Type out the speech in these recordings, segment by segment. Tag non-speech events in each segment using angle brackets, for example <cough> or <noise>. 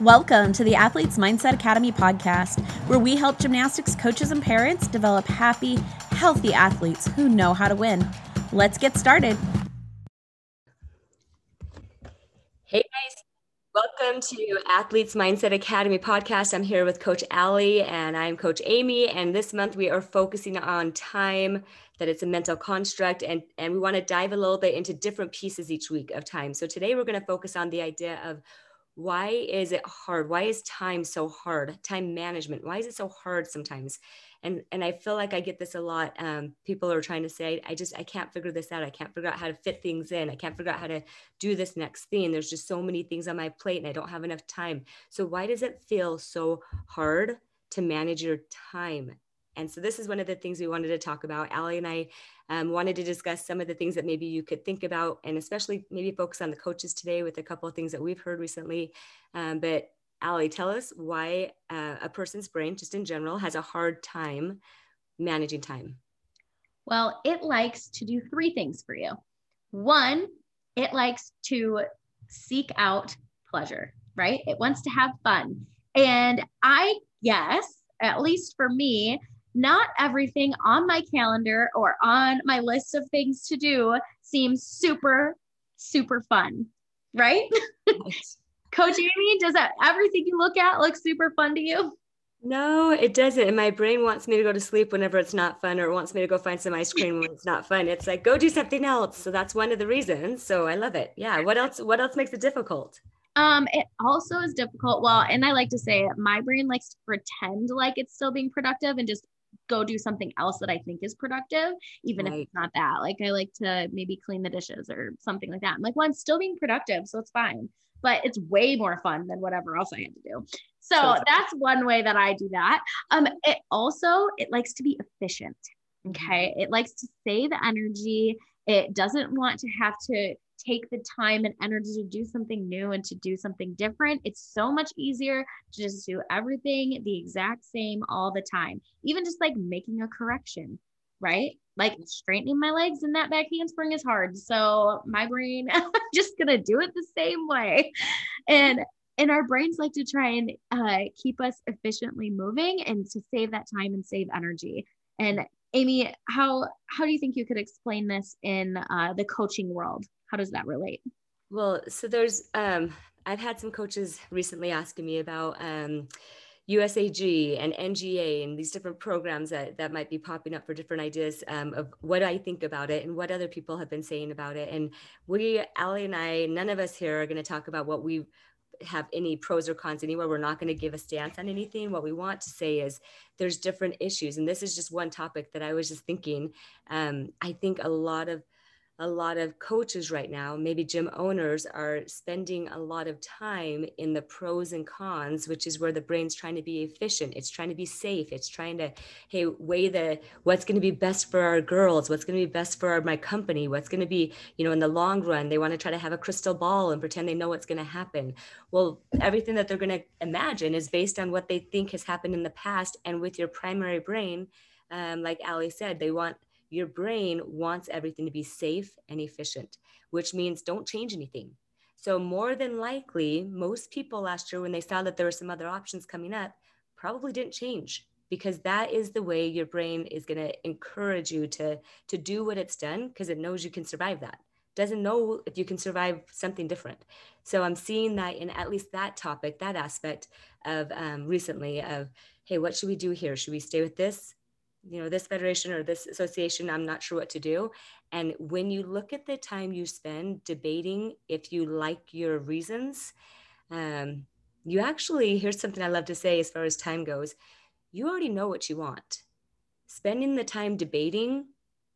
Welcome to the Athletes Mindset Academy podcast, where we help gymnastics coaches and parents develop happy, healthy athletes who know how to win. Let's get started. Hey guys, welcome to Athletes Mindset Academy podcast. I'm here with Coach Ali and I'm Coach Amy. And this month we are focusing on time, that it's a mental construct, and, and we want to dive a little bit into different pieces each week of time. So today we're going to focus on the idea of why is it hard? Why is time so hard? Time management why is it so hard sometimes? And and i feel like i get this a lot um, people are trying to say i just i can't figure this out. I can't figure out how to fit things in. I can't figure out how to do this next thing. There's just so many things on my plate and i don't have enough time. So why does it feel so hard to manage your time and so this is one of the things we wanted to talk about. Ali and I um, wanted to discuss some of the things that maybe you could think about, and especially maybe focus on the coaches today with a couple of things that we've heard recently. Um, but Ali, tell us why uh, a person's brain, just in general, has a hard time managing time. Well, it likes to do three things for you. One, it likes to seek out pleasure, right? It wants to have fun. And I guess, at least for me, not everything on my calendar or on my list of things to do seems super, super fun, right? <laughs> Coach Amy, does that everything you look at look super fun to you? No, it doesn't. And my brain wants me to go to sleep whenever it's not fun, or wants me to go find some ice cream when it's not fun. It's like go do something else. So that's one of the reasons. So I love it. Yeah. What else? What else makes it difficult? Um, it also is difficult. Well, and I like to say my brain likes to pretend like it's still being productive and just go do something else that I think is productive, even right. if it's not that. Like I like to maybe clean the dishes or something like that. I'm like, well, I'm still being productive, so it's fine. But it's way more fun than whatever else I had to do. So that's one way that I do that. Um, it also it likes to be efficient. Okay. It likes to save energy. It doesn't want to have to take the time and energy to do something new and to do something different, it's so much easier to just do everything the exact same all the time. Even just like making a correction, right? Like straightening my legs and that back handspring is hard. So my brain, <laughs> just gonna do it the same way. And and our brains like to try and uh, keep us efficiently moving and to save that time and save energy. And Amy, how how do you think you could explain this in uh, the coaching world? How does that relate? Well, so there's, um, I've had some coaches recently asking me about um, USAG and NGA and these different programs that, that might be popping up for different ideas um, of what I think about it and what other people have been saying about it. And we, Ali and I, none of us here are going to talk about what we have any pros or cons anywhere. We're not going to give a stance on anything. What we want to say is there's different issues. And this is just one topic that I was just thinking. Um, I think a lot of a lot of coaches right now, maybe gym owners, are spending a lot of time in the pros and cons, which is where the brain's trying to be efficient. It's trying to be safe. It's trying to, hey, weigh the what's going to be best for our girls, what's going to be best for our, my company, what's going to be, you know, in the long run. They want to try to have a crystal ball and pretend they know what's going to happen. Well, everything that they're going to imagine is based on what they think has happened in the past. And with your primary brain, um, like Ali said, they want your brain wants everything to be safe and efficient, which means don't change anything. So, more than likely, most people last year, when they saw that there were some other options coming up, probably didn't change because that is the way your brain is going to encourage you to, to do what it's done because it knows you can survive that. Doesn't know if you can survive something different. So, I'm seeing that in at least that topic, that aspect of um, recently of, hey, what should we do here? Should we stay with this? You know this federation or this association i'm not sure what to do. And when you look at the time you spend debating if you like your reasons um, you actually here's something i love to say as far as time goes you already know what you want. Spending the time debating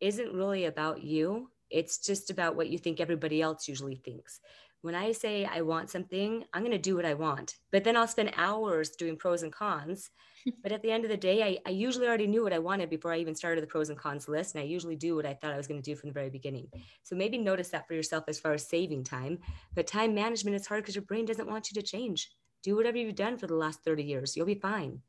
isn't really about you. It's just about what you think everybody else usually thinks when I say I want something, I'm going to do what I want. But then I'll spend hours doing pros and cons. <laughs> but at the end of the day, I, I, usually already knew what I wanted before I even started the pros and cons list. And I usually do what I thought I was going to do from the very beginning. So maybe notice that for yourself as far as saving time. But time management is hard because your brain doesn't want you to change. Do whatever you've done for the last 30 years. You'll be fine.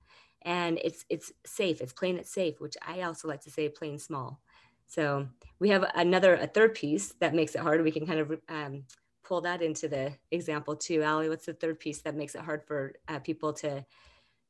And it's it's safe. It's playing it safe, which I also like to say playing small. So we have another, a third piece that makes it hard. We can kind of um, pull that into the example too. Allie, what's the third piece that makes it hard for uh, people to,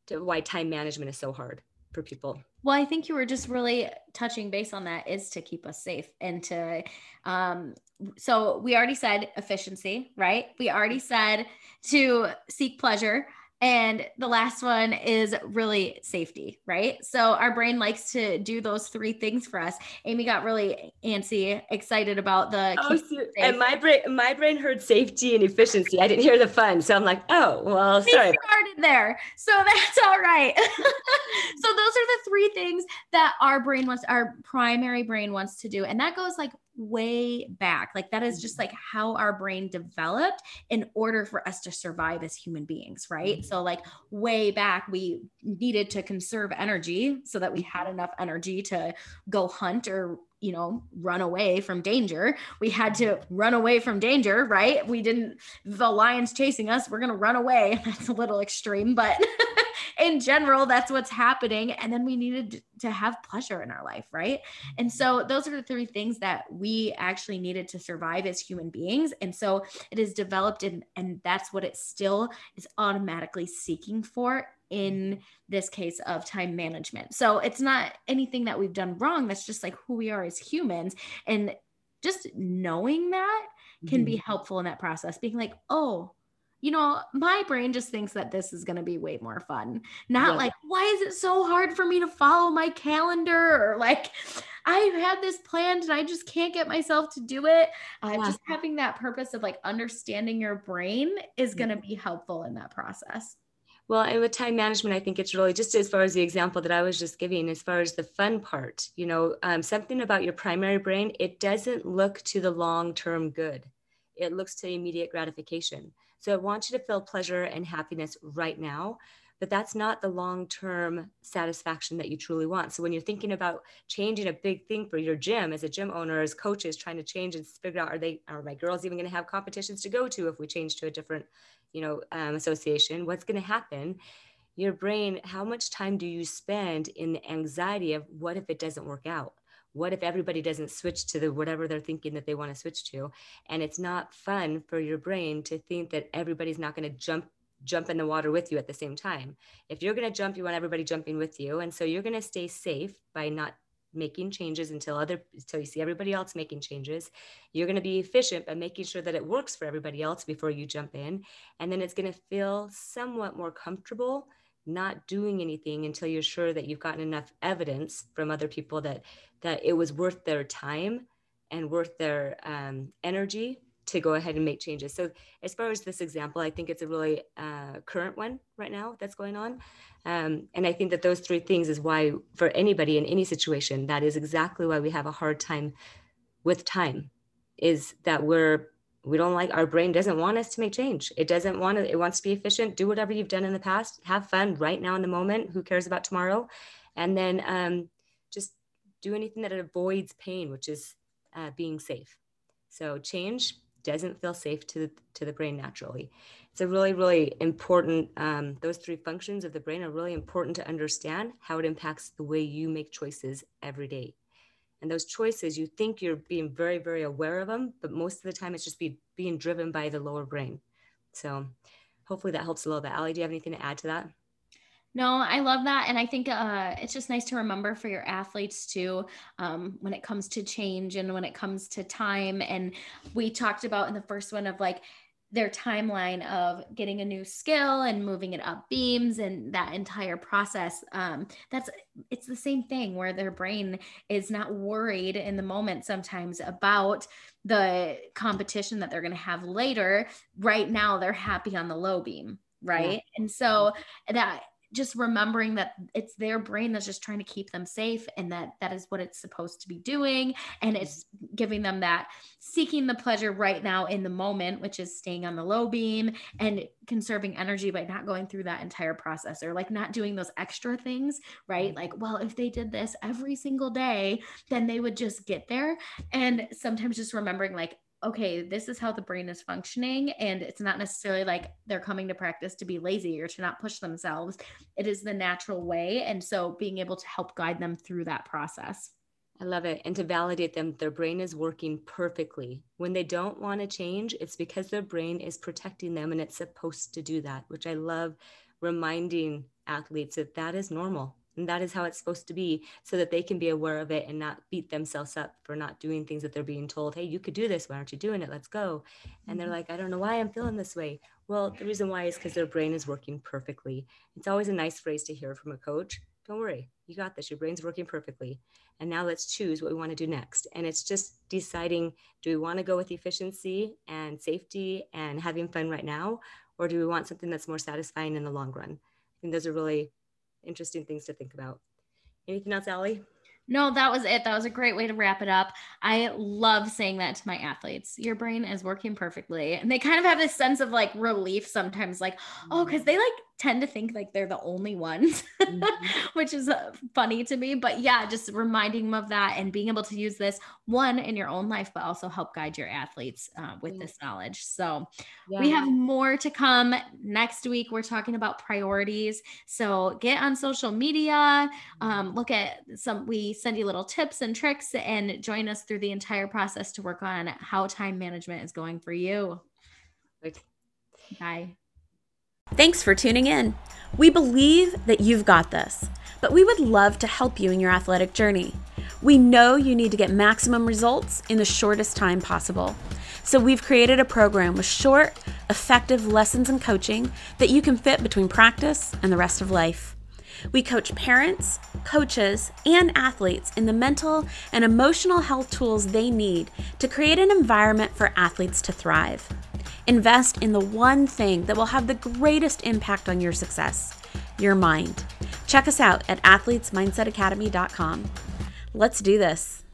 to why time management is so hard for people? Well, I think you were just really touching base on that is to keep us safe and to, um, so we already said efficiency, right? We already said to seek pleasure. And the last one is really safety, right? So our brain likes to do those three things for us. Amy got really antsy, excited about the. Oh, so, and my brain, my brain heard safety and efficiency. I didn't hear the fun, so I'm like, oh, well, we sorry. started there, so <laughs> that's all right. <laughs> so those are the three things that our brain wants, our primary brain wants to do, and that goes like way back. Like that is just like mm-hmm. how our brain developed in order for us to survive as human beings, right? Mm-hmm. So like way back we needed to conserve energy so that we had mm-hmm. enough energy to go hunt or you know run away from danger we had to mm-hmm. run away from danger right we didn't the lions chasing us we're going to run away <laughs> that's a little extreme but <laughs> in general, that's what's happening. And then we needed to have pleasure in our life, right? And so those are the three things that we actually needed to survive as human beings. And so it is developed in, and that's what it still is automatically seeking for in this case of time management. So it's not anything that we've done wrong. That's just like who we are as humans. And just knowing that can mm-hmm. be helpful in that process, being like, oh, you know, my brain just thinks that this is going to be way more fun. Not yeah. like, why is it so hard for me to follow my calendar? Or like, <laughs> I had this planned and I just can't get myself to do it. Uh, yeah. Just having that purpose of like understanding your brain is going to be helpful in that process. Well, and with time management, I think it's really just as far as the example that I was just giving, as far as the fun part, you know, um, something about your primary brain, it doesn't look to the long term good, it looks to immediate gratification. So I want you to feel pleasure and happiness right now, but that's not the long term satisfaction that you truly want. So when you're thinking about changing a big thing for your gym as a gym owner, as coaches trying to change and figure out are they are my girls even going to have competitions to go to if we change to a different, you know, um, association? What's going to happen? Your brain, how much time do you spend in the anxiety of what if it doesn't work out? What if everybody doesn't switch to the whatever they're thinking that they want to switch to? And it's not fun for your brain to think that everybody's not going to jump jump in the water with you at the same time. If you're going to jump you want everybody jumping with you and so you're going to stay safe by not making changes until other until you see everybody else making changes. You're going to be efficient by making sure that it works for everybody else before you jump in and then it's going to feel somewhat more comfortable not doing anything until you're sure that you've gotten enough evidence from other people that that it was worth their time and worth their um, energy to go ahead and make changes. So as far as this example, I think it's a really uh, current one right now that's going on. Um, and I think that those three things is why for anybody in any situation, that is exactly why we have a hard time with time is that we're we don't like our brain doesn't want us to make change. It doesn't want to it wants to be efficient. Do whatever you've done in the past. Have fun right now in the moment. Who cares about tomorrow? And then um, just do anything that avoids pain which is uh, being safe. So change doesn't feel safe to the, to the brain naturally. It's a really really important um, those three functions of the brain are really important to understand how it impacts the way you make choices every day and those choices you think you're being very very aware of them but most of the time it's just be, being driven by the lower brain so hopefully that helps a little bit Allie, do you have anything to add to that no, I love that. And I think uh, it's just nice to remember for your athletes too um, when it comes to change and when it comes to time. And we talked about in the first one of like, their timeline of getting a new skill and moving it up beams and that entire process um, that's it's the same thing where their brain is not worried in the moment sometimes about the competition that they're going to have later. Right now they're happy on the low beam right? Yeah. and so that just remembering that it's their brain that's just trying to keep them safe and that that is what it's supposed to be doing. And mm-hmm. it's giving them that seeking the pleasure right now in the moment which is staying on the low beam and conserving energy by not going through that entire process or like not doing those extra things right? Mm-hmm. Like well if they did this every single day then they would just get there. And sometimes just remembering like okay, this is how the brain is functioning. And it's not necessarily like they're coming to practice to be lazy or to not push themselves. It is the natural way. And so being able to help guide them through that process. I love it. And to validate them, their brain is working perfectly. When they don't want to change, it's because their brain is protecting them and it's supposed to do that, which I love reminding athletes that that is normal and that is how it's supposed to be so that they can be aware of it and not beat themselves up for not doing things that they're being told hey you could do this. Why aren't you doing it? Let's go. And they're mm-hmm. like i don't know why i'm feeling this way. Well the reason why is because their brain is working perfectly. It's always a nice phrase to hear from a coach. Don't worry. You got this. Your brain's working perfectly. And now let's choose what we want to do next. And it's just deciding do we want to go with efficiency and safety and having fun right now or do we want something that's more satisfying in the long run? I think those are really interesting things to think about. Anything else, Allie? No, that was it. That was a great way to wrap it up. I love saying that to my athletes. Your brain is working perfectly. And they kind of have this sense of like relief sometimes, like, oh, mm-hmm. because they like tend to think like they're the only ones, mm-hmm. <laughs> which is uh, funny to me. But yeah, just reminding them of that and being able to use this one in your own life, but also help guide your athletes uh, with this knowledge. So yeah. we have more to come next week. We're talking about priorities. So get on social media, um, look at some, we send you little tips and tricks and join us through the entire process to work on how time management is going for you. Bye. Thanks for tuning in. We believe that you've got this, but we would love to help you in your athletic journey. We know you need to get maximum results in the shortest time possible. So we've created a program with short, effective lessons and coaching that you can fit between practice and the rest of life. We coach parents, coaches, and athletes in the mental and emotional health tools they need to create an environment for athletes to thrive. Invest in the one thing that will have the greatest impact on your success your mind. Check us out at athletesmindsetacademy.com. Let's do this.